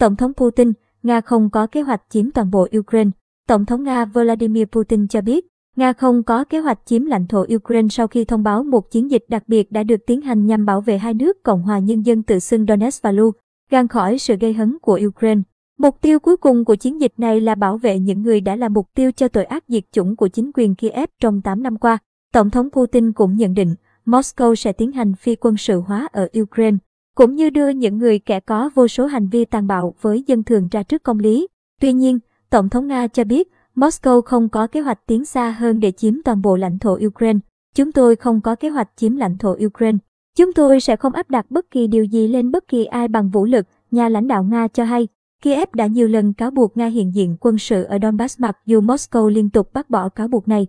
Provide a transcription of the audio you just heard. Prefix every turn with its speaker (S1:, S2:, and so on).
S1: Tổng thống Putin, Nga không có kế hoạch chiếm toàn bộ Ukraine. Tổng thống Nga Vladimir Putin cho biết, Nga không có kế hoạch chiếm lãnh thổ Ukraine sau khi thông báo một chiến dịch đặc biệt đã được tiến hành nhằm bảo vệ hai nước Cộng hòa Nhân dân tự xưng Donetsk và Lugansk khỏi sự gây hấn của Ukraine. Mục tiêu cuối cùng của chiến dịch này là bảo vệ những người đã là mục tiêu cho tội ác diệt chủng của chính quyền Kiev trong 8 năm qua. Tổng thống Putin cũng nhận định Moscow sẽ tiến hành phi quân sự hóa ở Ukraine, cũng như đưa những người kẻ có vô số hành vi tàn bạo với dân thường ra trước công lý. Tuy nhiên, Tổng thống Nga cho biết Moscow không có kế hoạch tiến xa hơn để chiếm toàn bộ lãnh thổ Ukraine. Chúng tôi không có kế hoạch chiếm lãnh thổ Ukraine. Chúng tôi sẽ không áp đặt bất kỳ điều gì lên bất kỳ ai bằng vũ lực, nhà lãnh đạo Nga cho hay. Kiev đã nhiều lần cáo buộc Nga hiện diện quân sự ở Donbass mặc dù Moscow liên tục bác bỏ cáo buộc này.